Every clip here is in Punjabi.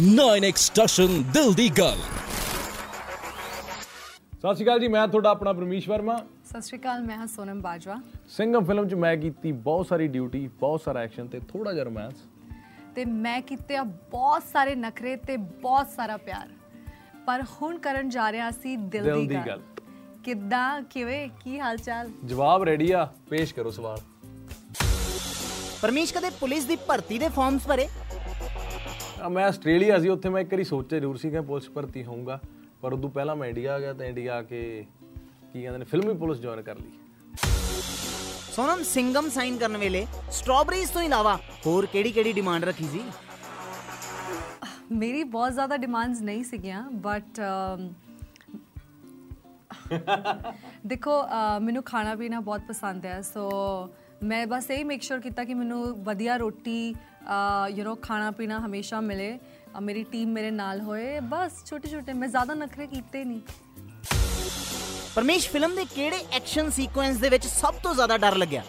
9x ਸਟੇਸ਼ਨ ਦਿਲ ਦੀ ਗੱਲ। ਸਤਿ ਸ਼੍ਰੀ ਅਕਾਲ ਜੀ ਮੈਂ ਤੁਹਾਡਾ ਆਪਣਾ ਪਰਮੇਸ਼ ਵਰਮਾ। ਸਤਿ ਸ਼੍ਰੀ ਅਕਾਲ ਮੈਂ ਹਾਂ ਸੋਨਮ ਬਾਜਵਾ। ਸਿੰਘਮ ਫਿਲਮ 'ਚ ਮੈਂ ਕੀਤੀ ਬਹੁਤ ਸਾਰੀ ਡਿਊਟੀ ਬਹੁਤ ਸਾਰਾ ਐਕਸ਼ਨ ਤੇ ਥੋੜਾ ਜਿਹਾ ਰੋਮਾਂਸ। ਤੇ ਮੈਂ ਕੀਤੇ ਆ ਬਹੁਤ ਸਾਰੇ ਨਖਰੇ ਤੇ ਬਹੁਤ ਸਾਰਾ ਪਿਆਰ। ਪਰ ਹੁਣ ਕਰਨ ਜਾ ਰਹੇ ਅਸੀਂ ਦਿਲ ਦੀ ਗੱਲ। ਕਿੱਦਾਂ ਕਿਵੇਂ ਕੀ ਹਾਲ ਚਾਲ ਜਵਾਬ ਰੈਡੀ ਆ ਪੇਸ਼ ਕਰੋ ਸਵਾਲ। ਪਰਮੇਸ਼ ਕਦੇ ਪੁਲਿਸ ਦੀ ਭਰਤੀ ਦੇ ਫਾਰਮਸ ਭਰੇ? ਮੈਂ ਆਸਟ੍ਰੇਲੀਆ ਸੀ ਉੱਥੇ ਮੈਂ ਇੱਕ ਵਾਰੀ ਸੋਚਿਆ ਜ਼ਰੂਰ ਸੀ ਕਿ ਮੈਂ ਪੁਲਿਸ ਭਰਤੀ ਹੋਊਂਗਾ ਪਰ ਉਦੋਂ ਪਹਿਲਾਂ ਮੈਂ ਇੰਡੀਆ ਆ ਗਿਆ ਤਾਂ ਇੰਡੀਆ ਆ ਕੇ ਕੀ ਕਹਿੰਦੇ ਨੇ ਫਿਲਮੀ ਪੁਲਿਸ ਜੁਆਇਨ ਕਰ ਲਈ। ਸੋਨਮ ਸਿੰਗਮ ਸਾਈਨ ਕਰਨ ਵੇਲੇ ਸਟ੍ਰਾਬੇਰੀਜ਼ ਤੋਂ ਇਲਾਵਾ ਹੋਰ ਕਿਹੜੀ ਕਿਹੜੀ ਡਿਮਾਂਡ ਰੱਖੀ ਸੀ? ਮੇਰੀ ਬਹੁਤ ਜ਼ਿਆਦਾ ਡਿਮਾਂਡਸ ਨਹੀਂ ਸੀਗੀਆਂ ਬਟ ਦੇਖੋ ਮੈਨੂੰ ਖਾਣਾ ਪੀਣਾ ਬਹੁਤ ਪਸੰਦ ਹੈ ਸੋ ਮੈਂ ਬਸ ਇਹ ਮੇਕ ਸ਼ੋਰ ਕੀਤਾ ਕਿ ਮੈਨੂੰ ਵਧੀਆ ਰੋਟੀ ਯੂ نو ਖਾਣਾ ਪੀਣਾ ਹਮੇਸ਼ਾ ਮਿਲੇ ਮੇਰੀ ਟੀਮ ਮੇਰੇ ਨਾਲ ਹੋਏ ਬਸ ਛੋਟੇ ਛੋਟੇ ਮੈਂ ਜ਼ਿਆਦਾ ਨਖਰੇ ਕੀਤੇ ਨਹੀਂ। ਪਰਮੇਸ਼ ਫਿਲਮ ਦੇ ਕਿਹੜੇ ਐਕਸ਼ਨ ਸੀਕੁਐਂਸ ਦੇ ਵਿੱਚ ਸਭ ਤੋਂ ਜ਼ਿਆਦਾ ਡਰ ਲੱਗਿਆ?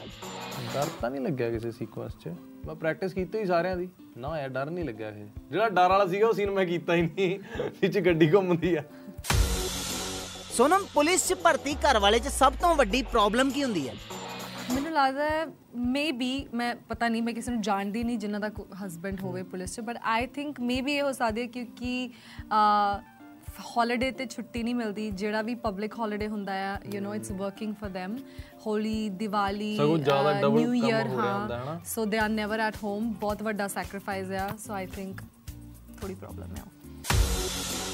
ਡਰ ਤਾਂ ਨਹੀਂ ਲੱਗਿਆ ਕਿਸੇ ਸੀਕੁਐਂਸ 'ਚ। ਮੈਂ ਪ੍ਰੈਕਟਿਸ ਕੀਤੀ ਹੀ ਸਾਰਿਆਂ ਦੀ। ਨਾ ਯਾਰ ਡਰ ਨਹੀਂ ਲੱਗਿਆ ਇਹ। ਜਿਹੜਾ ਡਰ ਵਾਲਾ ਸੀਗਾ ਉਹ ਸੀਨ ਮੈਂ ਕੀਤਾ ਹੀ ਨਹੀਂ। ਵਿੱਚ ਗੱਡੀ ਘੁੰਮਦੀ ਆ। ਸੋਨਮ ਪੁਲਿਸ 'ਚ ਭਰਤੀ ਘਰ ਵਾਲੇ 'ਚ ਸਭ ਤੋਂ ਵੱਡੀ ਪ੍ਰੋਬਲਮ ਕੀ ਹੁੰਦੀ ਹੈ? ਮੈਨੂੰ ਲੱਗਦਾ ਹੈ ਮੇਬੀ ਮੈਂ ਪਤਾ ਨਹੀਂ ਮੈਂ ਕਿਸੇ ਨੂੰ ਜਾਣਦੀ ਨਹੀਂ ਜਿਨ੍ਹਾਂ ਦਾ ਹਸਬੰਡ ਹੋਵੇ ਪੁਲਿਸ 'ਚ ਬਟ ਆਈ ਥਿੰਕ ਮੇਬੀ ਇਹ ਹੋ ਸਕਦੀ ਹੈ ਕਿਉਂਕਿ ਹੌਲੀਡੇ ਤੇ ਛੁੱਟੀ ਨਹੀਂ ਮਿਲਦੀ ਜਿਹੜਾ ਵੀ ਪਬਲਿਕ ਹੌਲੀਡੇ ਹੁੰਦਾ ਆ you know it's working for them. Holi Diwali new year ਹਾਂ so they are never at home ਬਹੁਤ ਵੱਡਾ ਸੈਕਰੀਫਾਈਸ ਆ। ਸੋ ਆਈ ਥਿੰਕ ਥੋੜੀ ਪ੍ਰੋਬਲਮ ਹੈ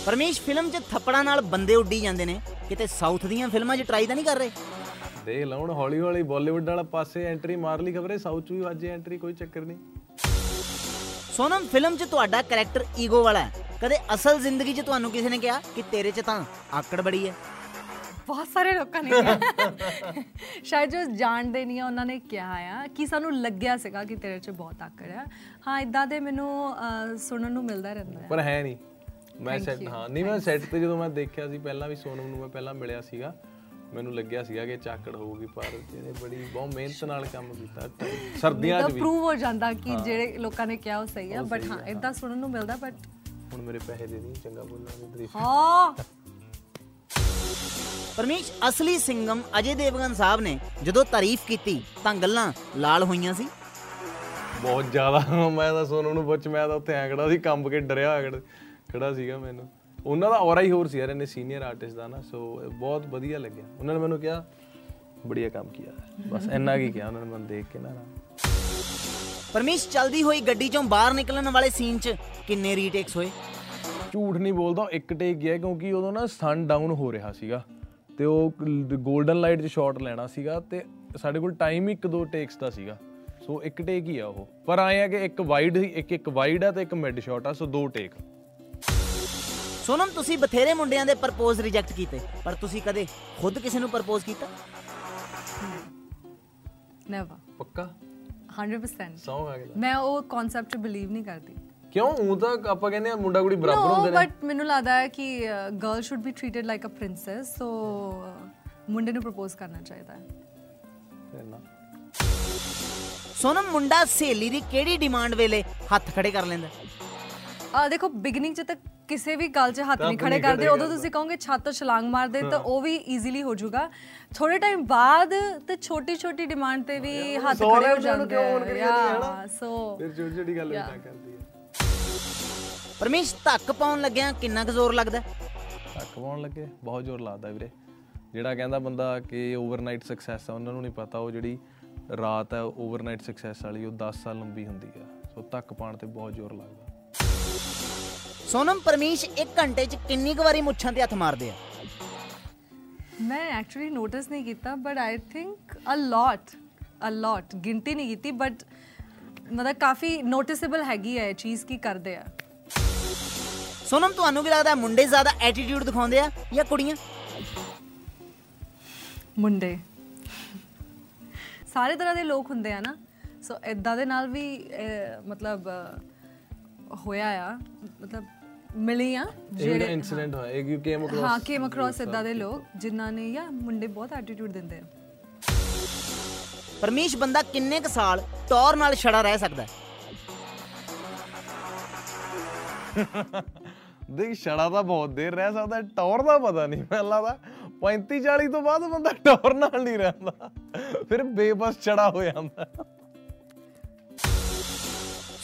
ਪਰਮੇਸ਼ ਫਿਲਮ 'ਚ ਥੱਪੜਾਂ ਨਾਲ ਬੰਦੇ ਉੱਡੀ ਜਾਂਦੇ ਨੇ। ਕਿਤੇ ਸਾਊਥ ਦੀਆਂ ਫਿਲਮਾਂ 'ਚ ਟਰਾਈ ਤਾਂ ਨਹੀਂ ਕਰ ਰਹੇ? ਦੇਖ ਲਾਉਣ ਹੌਲੀ ਹੌਲੀ ਬਾਲੀਵੁੱਡ ਵਾਲਾ ਪਾਸੇ ਐਂਟਰੀ ਮਾਰ ਲਈ ਖਬਰੇ ਸਾਊਥ 'ਚ ਵੀ ਵਾਜੇ ਐਂਟਰੀ ਕੋਈ ਚੱਕਰ ਨਹੀਂ। ਸੋਨਮ ਫਿਲਮ 'ਚ ਤੁਹਾਡਾ ਕੈਰੈਕਟਰ ਈਗੋ ਵਾਲਾ ਹੈ। ਕਦੇ ਅਸਲ ਜ਼ਿੰਦਗੀ 'ਚ ਤੁਹਾਨੂੰ ਕਿਸੇ ਨੇ ਕਿਹਾ ਕਿ ਤੇਰੇ 'ਚ ਤਾਂ ਆਕੜ ਬੜੀ ਹੈ? ਬਹੁਤ ਸਾਰੇ ਲੋਕਾਂ ਨੇ ਸ਼ਾਇਦ ਜੋ ਜਾਣਦੇ ਨਹੀਂ ਆ ਉਹਨਾਂ ਨੇ ਕਿਹਾ ਆ ਕਿ ਸਾਨੂੰ ਲੱਗਿਆ ਸੀਗਾ ਕਿ ਤੇਰੇ 'ਚ ਬਹੁਤ ਆਕੜ ਆ। ਹਾਂ ਇਦਾਂ ਦੇ ਮੈਨੂੰ ਸੁਣਨ ਨੂੰ ਮਿਲਦਾ ਰਹਿੰਦਾ ਹੈ। ਪਰ ਹੈ ਨਹੀਂ। ਮੈਂ ਸੈੱਟ ਹਾਂ ਨਹੀਂ ਮੈਂ ਸੈੱਟ ਤੇ ਜਦੋਂ ਮੈਂ ਦੇਖਿਆ ਸੀ ਪਹਿਲਾਂ ਵੀ ਸੋਨਮ ਨੂੰ ਮੈਂ ਪਹਿਲਾਂ ਮਿਲਿਆ ਸੀਗਾ। ਮੈਨੂੰ ਲੱਗਿਆ ਸੀਗਾ ਕਿ ਚਾਕੜ ਹੋਊਗੀ ਪਰ ਇਹਨੇ ਬੜੀ ਬਹੁਤ ਮਿਹਨਤ ਨਾਲ ਕੰਮ ਕੀਤਾ। ਸਰਦੀਆਂ 'ਚ ਵੀ। ਪ੍ਰੂਵ ਹੋ ਜਾਂਦਾ ਕਿ ਜਿਹੜੇ ਲੋਕਾਂ ਨੇ ਕਿਹਾ ਉਹ ਸਹੀ ਆ ਬਟ ਹਾਂ ਇਦਾਂ ਸੁਣਨ ਨੂੰ ਮਿਲਦਾ ਬਟ ਹੁਣ ਮੇਰੇ ਪੈਸੇ ਦੇ ਦੀ ਚੰਗਾ ਬੋਲਣਾ ਦੀ ਤਾਰੀਫ। ਹਾਂ। ਪਰਮੇਸ਼ ਅਸਲੀ ਸਿੰਗਮ ਅਜੇ ਦੇਵਗਨ ਸਾਹਿਬ ਨੇ ਜਦੋਂ ਤਾਰੀਫ ਕੀਤੀ ਤਾਂ ਗੱਲਾਂ ਲਾਲ ਹੋਈਆਂ ਸੀ। ਬਹੁਤ ਜ਼ਿਆਦਾ ਮੈਂ ਤਾਂ ਸੋਨਮ ਨੂੰ ਪੁੱਛ ਮੈਂ ਤਾਂ ਉੱਥੇ ਐਂ ਖੜਾ ਸੀ ਕੰਬ ਕੇ ਡਰਿਆ ਹੋਇਆ ਖੜਾ ਸੀਗਾ ਮੈਨੂੰ। ਉਹਨਾਂ ਦਾ ਔਰਾ ਹੀ ਹੋਰ ਸੀ ਯਾਰ ਇਹਨੇ ਸੀਨੀਅਰ ਆਰਟਿਸਟ ਦਾ ਨਾ ਸੋ ਬਹੁਤ ਵਧੀਆ ਲੱਗਿਆ। ਉਹਨਾਂ ਨੇ ਮੈਨੂੰ ਕਿਹਾ ਬੜੀਆ ਕੰਮ ਕੀਤਾ ਬਸ ਇੰਨਾ ਕੀ ਕਿਹਾ ਉਹਨਾਂ ਨੇ ਮੈਨੂੰ ਦੇਖ ਕੇ ਨਾ। ਪਰਮੇਸ਼ ਚਲਦੀ ਹੋਈ ਗੱਡੀ ਚੋਂ ਬਾਹਰ ਨਿਕਲਣ ਵਾਲੇ ਸੀਨ 'ਚ ਕਿੰਨੇ ਰੀਟੇਕਸ ਹੋਏ? ਝੂਠ ਨਹੀਂ ਬੋਲਦਾ ਇੱਕ ਟੇਕ ਗਿਆ ਕਿਉਂਕਿ ਉਦੋਂ ਨਾ ਸਨ ਡਾਊਨ ਹੋ ਰਿਹਾ ਸੀਗਾ। ਤੇ ਉਹ 골ਡਨ ਲਾਈਟ 'ਚ ਸ਼ਾਟ ਲੈਣਾ ਸੀਗਾ ਤੇ ਸਾਡੇ ਕੋਲ ਟਾਈਮ ਹੀ ਇੱਕ ਦੋ ਟੇਕਸ ਦਾ ਸੀਗਾ। ਸੋ ਇੱਕ ਟੇਕ ਹੀ ਆ ਉਹ। ਪਰ ਆਏ ਆ ਕਿ ਇੱਕ ਵਾਈਡ ਇੱਕ ਇੱਕ ਵਾਈਡ ਆ ਤੇ ਇੱਕ ਮਿਡ ਸ਼ਾਟ ਆ ਸੋ ਦੋ ਟੇਕ ਸੋਨਮ ਤੁਸੀਂ ਬਥੇਰੇ ਮੁੰਡਿਆਂ ਦੇ ਪ੍ਰਪੋਜ਼ ਰਿਜੈਕਟ ਕੀਤੇ ਪਰ ਤੁਸੀਂ ਕਦੇ ਖੁਦ ਕਿਸੇ ਨੂੰ ਪ੍ਰਪੋਜ਼ ਕੀਤਾ? ਨੈਵਰ ਪੱਕਾ? 100% ਸੌਂਗ ਆ ਗਿਆ। ਮੈਂ ਉਹ ਕਨਸੈਪਟ 'ਚ ਬਲੀਵ ਨਹੀਂ ਕਰਦੀ। ਕਿਉਂ? ਉਹ ਤਾਂ ਆਪਾਂ ਕਹਿੰਦੇ ਆ ਮੁੰਡਾ ਕੁੜੀ ਬਰਾਬਰ ਹੁੰਦੇ ਨੋ। ਨੇ ਬਟ ਮੈਨੂੰ ਲੱਗਦਾ ਹੈ ਕਿ girl should be treated like a princess so ਮੁੰਡੇ ਨੂੰ ਪ੍ਰਪੋਜ਼ ਕਰਨਾ ਚਾਹੀਦਾ ਹੈ। ਫਿਰ ਨਾ। ਸੋਨਮ ਮੁੰਡਾ ਸਹੇਲੀ ਦੀ ਕਿਹੜੀ ਡਿਮਾਂਡ ਵੇਲੇ ਹੱਥ ਖੜੇ ਕਰ ਲੈਂਦਾ? ਆ ਦੇਖੋ ਬਿਗਨਿੰਗ ਚ ਤਾਂ ਕਿਸੇ ਵੀ ਗੱਲ 'ਚ ਹੱਥ ਨਹੀਂ ਖੜੇ ਕਰਦੇ ਉਦੋਂ ਤੁਸੀਂ ਕਹੋਗੇ ਛੱਤ ਤੋਂ ਛਲਾਂਗ ਮਾਰ ਦੇ ਤਾਂ ਉਹ ਵੀ ਈਜ਼ੀਲੀ ਹੋ ਜਾਊਗਾ। ਥੋੜੇ ਟਾਈਮ ਬਾਅਦ ਤੇ ਛੋਟੀ ਛੋਟੀ ਡਿਮਾਂਡ ਤੇ ਵੀ ਹੱਥ ਖੜੇ ਹੋ ਜਾਂਦੇ ਆ? ਸੋ ਫਿਰ ਛੋਟੀ ਛੋਟੀ ਗੱਲ ਇਦਾਂ ਕਰਦੀ ਹੈ ਪਰਮੇਸ਼ ਧੱਕ ਪਾਉਣ ਲੱਗਿਆ ਕਿੰਨਾ ਕੁ ਜ਼ੋਰ ਲੱਗਦਾ? ਧੱਕ ਪਾਉਣ ਲੱਗੇ ਬਹੁਤ ਜ਼ੋਰ ਲਾਦਾ ਵੀਰੇ। ਜਿਹੜਾ ਕਹਿੰਦਾ ਬੰਦਾ ਕਿ ਓਵਰਨਾਈਟ ਸਕਸੈਸ ਆ ਉਹਨਾਂ ਨੂੰ ਨਹੀਂ ਪਤਾ ਉਹ ਜਿਹੜੀ ਰਾਤ ਹੈ ਓਵਰਨਾਈਟ ਸਕਸੈਸ ਵਾਲੀ ਉਹ 10 ਸਾਲ ਲੰਬੀ ਹੁੰਦੀ ਆ। ਸੋ ਧੱਕ ਪਾਉਣ ਤੇ ਬਹੁਤ ਜ਼ੋਰ ਲੱਗਦਾ। ਸੋਨਮ ਪਰਮੇਸ਼ 1 ਘੰਟੇ 'ਚ ਕਿੰਨੀ ਕੁ ਵਾਰੀ ਮੁੱਛਾਂ ਤੇ ਹੱਥ ਮਾਰਦੇ ਆ? ਮੈਂ ਐਕਚੁਅਲੀ ਨੋਟਿਸ ਨਹੀਂ ਕੀਤਾ ਬਟ ਆਈ ਥਿੰਕ ਅ ਲੋਟ ਅ ਲੋਟ ਗਿਣਤੀ ਨਹੀਂ ਕੀਤੀ ਬਟ ਮਤਲਬ ਕਾਫੀ ਨੋਟਿਸੇਬਲ ਹੈਗੀ ਹੈ ਚੀਜ਼ ਕੀ ਕਰਦੇ ਆ। ਸੋਨਮ ਤੁਹਾਨੂੰ ਕੀ ਲੱਗਦਾ ਮੁੰਡੇ ਜ਼ਿਆਦਾ ਐਟੀਟਿਊਡ ਦਿਖਾਉਂਦੇ ਆ ਜਾਂ ਕੁੜੀਆਂ? ਮੁੰਡੇ। ਸਾਰੇ ਤਰ੍ਹਾਂ ਦੇ ਲੋਕ ਹੁੰਦੇ ਆ ਨਾ ਸੋ ਇਦਾਂ ਦੇ ਨਾਲ ਵੀ ਮਤਲਬ ਹੋਇਆ ਆ। ਮਤਲਬ ਮਿਲੇ ਆ ਜਿਹੜਾ ਇਨਸੀਡੈਂਟ ਹੋਇਆ ਇੱਕ ਯੂ ਕੇਮ ਅਕ੍ਰੋਸ ਹਾਂ ਕੇਮ ਅਕ੍ਰੋਸ ਇਦਾਂ ਦੇ ਲੋਕ ਜਿਨ੍ਹਾਂ ਨੇ ਯਾ ਮੁੰਡੇ ਬਹੁਤ ਐਟੀਟਿਊਡ ਦਿੰਦੇ ਆ। ਪਰਮੇਸ਼ ਬੰਦਾ ਕਿੰਨੇ ਕੁ ਸਾਲ ਟੌਰ ਨਾਲ ਛੜਾ ਰਹਿ ਸਕਦਾ ਹੈ? ਦੇਖ ਛੜਾ ਤਾਂ ਬਹੁਤ ਦੇਰ ਰਹਿ ਸਕਦਾ ਟੌਰ ਦਾ ਪਤਾ ਨਹੀਂ ਮੈਨੂੰ ਲੱਗਦਾ 35 40 ਤੋਂ ਬਾਅਦ ਬੰਦਾ ਟੌਰ ਨਾਲ ਨਹੀਂ ਰਹਿੰਦਾ। ਫਿਰ ਬੇਬਸ ਛੜਾ ਹੋ ਜਾਂਦਾ।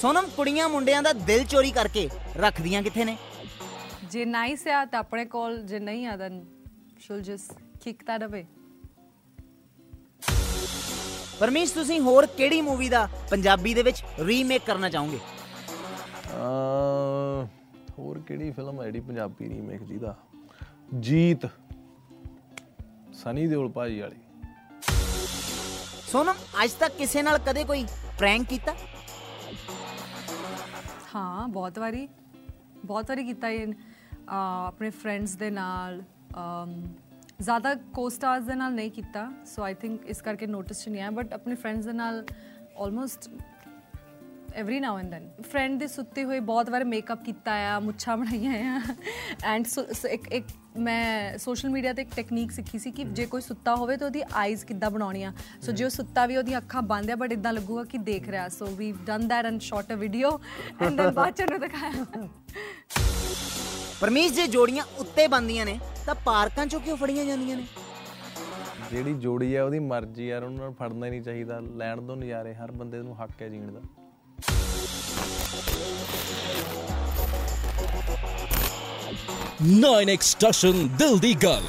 ਸੋਨਮ ਕੁੜੀਆਂ ਮੁੰਡਿਆਂ ਦਾ ਦਿਲ ਚੋਰੀ ਕਰਕੇ ਰੱਖਦੀਆਂ ਕਿੱਥੇ ਨੇ? ਜੇ ਨਾਈਸ ਆ ਤਾਂ ਆਪਣੇ ਕੋਲ ਜੇ ਨਹੀਂ ਆ then she'll just kick that away Parmesh ਤੁਸੀਂ ਹੋਰ ਕਿਹੜੀ ਮੂਵੀ ਦਾ ਪੰਜਾਬੀ ਦੇ ਵਿੱਚ ਰੀਮੇਕ ਕਰਨਾ ਚਾਹੋਗੇ? ਹੋਰ ਕਿਹੜੀ ਫਿਲਮ ਹੈ ਜਿਹੜੀ ਪੰਜਾਬੀ ਰੀਮੇਕ ਜਿਹਦਾ ਜੀਤ ਸਨੀ ਦਿਓਲ ਭਾਜੀ ਵਾਲੀ। ਸੋਨਮ ਅੱਜ ਤੱਕ ਕਿਸੇ ਨਾਲ ਕਦੇ ਕੋਈ ਪ੍ਰੈਂਕ ਕੀਤਾ? ਹਾਂ, ਬਹੁਤ ਵਾਰੀ ਬਹੁਤ ਵਾਰੀ ਕੀਤਾ ਇਹ ਆਪਣੇ ਫਰੈਂਡਸ ਦੇ ਨਾਲ ਜ਼ਿਆਦਾ ਕੋ-ਸਟਾਰਸ ਦੇ ਨਾਲ ਨਹੀਂ ਕੀਤਾ ਸੋ ਆਈ ਥਿੰਕ ਇਸ ਕਰਕੇ ਨੋਟਿਸ ਚ ਨਹੀਂ ਆਇਆ ਬਟ ਆਪਣੇ ਫਰੈਂਡਸ ਦੇ ਨਾਲ almost every now and then friend ਦੇ ਸੁੱਤੇ ਹੋਏ ਬਹੁਤ ਵਾਰ ਮੇਕਅਪ ਕੀਤਾ ਆ ਮੁੱਛਾਂ ਬਣਾਈਆਂ ਆ। ਐਂਡ ਇੱਕ ਇੱਕ ਮੈਂ ਸੋਸ਼ਲ ਮੀਡੀਆ ਤੇ ਇੱਕ ਟੈਕਨੀਕ ਸਿੱਖੀ ਸੀ ਕਿ ਜੇ ਕੋਈ ਸੁੱਤਾ ਹੋਵੇ ਤਾਂ ਉਹਦੀ ਆਈਜ਼ ਕਿੱਦਾਂ ਬਣਾਉਣੀਆਂ। ਸੋ ਜੇ ਉਹ ਸੁੱਤਾ ਵੀ ਉਹਦੀਆਂ ਅੱਖਾਂ ਬੰਦ ਆ ਬਟ ਇਦਾਂ ਲੱਗੂਗਾ ਕਿ ਦੇਖ ਰਿਹਾ। So we done that and shot a video and then ਬਾਅਦ ਚ ਨੂੰ ਦਿਖਾਇਆ। ਪਰਮੇਸ਼ ਜੇ ਜੋੜੀਆਂ ਉੱਤੇ ਬੰਦੀਆਂ ਨੇ ਤਾਂ ਪਾਰਕਾਂ ਚੋਂ ਕਿਉਂ ਫੜੀਆਂ ਜਾਂਦੀਆਂ ਨੇ? ਜਿਹੜੀ ਜੋੜੀ ਹੈ ਉਹਦੀ ਮਰਜ਼ੀ ਯਾਰ ਉਹਨਾਂ ਨੂੰ ਫੜਨਾ ਹੀ ਨਹੀਂ ਚਾਹੀਦਾ। ਲੈਣ ਦੋ ਨਜ਼ਾਰੇ ਹਰ ਬੰਦੇ ਨੂੰ ਹੱਕ ਹੈ ਜੀਣ ਦਾ। ਨਾਈਨ ਐਕਸਟ੍ਰੈਸ਼ਨ ਦਿਲ ਦੀ ਗੱਲ